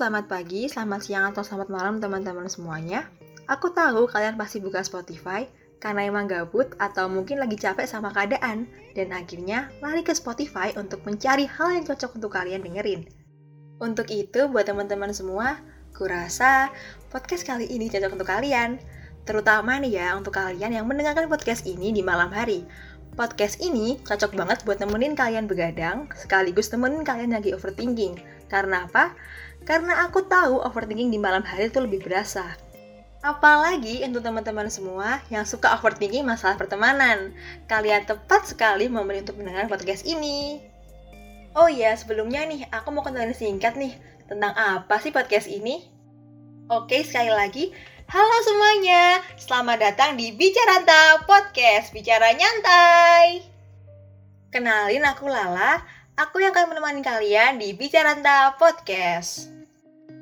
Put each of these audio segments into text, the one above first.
Selamat pagi, selamat siang, atau selamat malam teman-teman semuanya. Aku tahu kalian pasti buka Spotify karena emang gabut atau mungkin lagi capek sama keadaan dan akhirnya lari ke Spotify untuk mencari hal yang cocok untuk kalian dengerin. Untuk itu, buat teman-teman semua, kurasa podcast kali ini cocok untuk kalian. Terutama nih ya untuk kalian yang mendengarkan podcast ini di malam hari. Podcast ini cocok banget buat nemenin kalian begadang, sekaligus nemenin kalian lagi overthinking. Karena apa? Karena aku tahu overthinking di malam hari itu lebih berasa. Apalagi untuk teman-teman semua yang suka overthinking masalah pertemanan. Kalian tepat sekali memilih untuk mendengar podcast ini. Oh iya, sebelumnya nih, aku mau kenalin singkat nih, tentang apa sih podcast ini? Oke, sekali lagi, halo semuanya, selamat datang di Bicaranta Podcast, Bicara Nyantai. Kenalin aku Lala, aku yang akan menemani kalian di Bicaranta Podcast.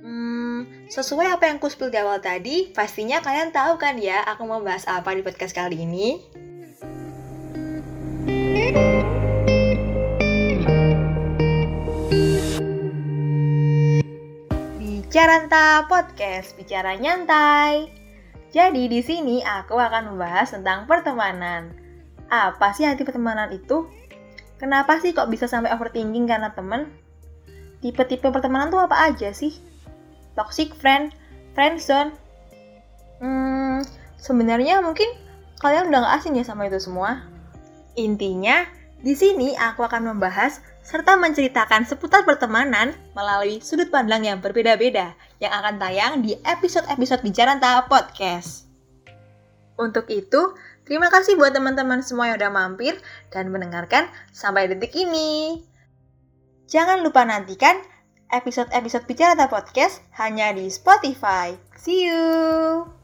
Hmm, sesuai apa yang ku spill di awal tadi, pastinya kalian tahu kan ya aku mau bahas apa di podcast kali ini? Bicaranta Podcast, bicara nyantai. Jadi di sini aku akan membahas tentang pertemanan. Apa sih arti pertemanan itu? Kenapa sih kok bisa sampai overthinking karena temen? Tipe-tipe pertemanan tuh apa aja sih? Toxic friend, friend zone. Hmm, sebenarnya mungkin kalian udah gak asing ya sama itu semua. Intinya, di sini aku akan membahas serta menceritakan seputar pertemanan melalui sudut pandang yang berbeda-beda yang akan tayang di episode-episode Bicaranta Podcast. Untuk itu, terima kasih buat teman-teman semua yang udah mampir dan mendengarkan sampai detik ini. Jangan lupa nantikan episode-episode Bicaranta Podcast hanya di Spotify. See you!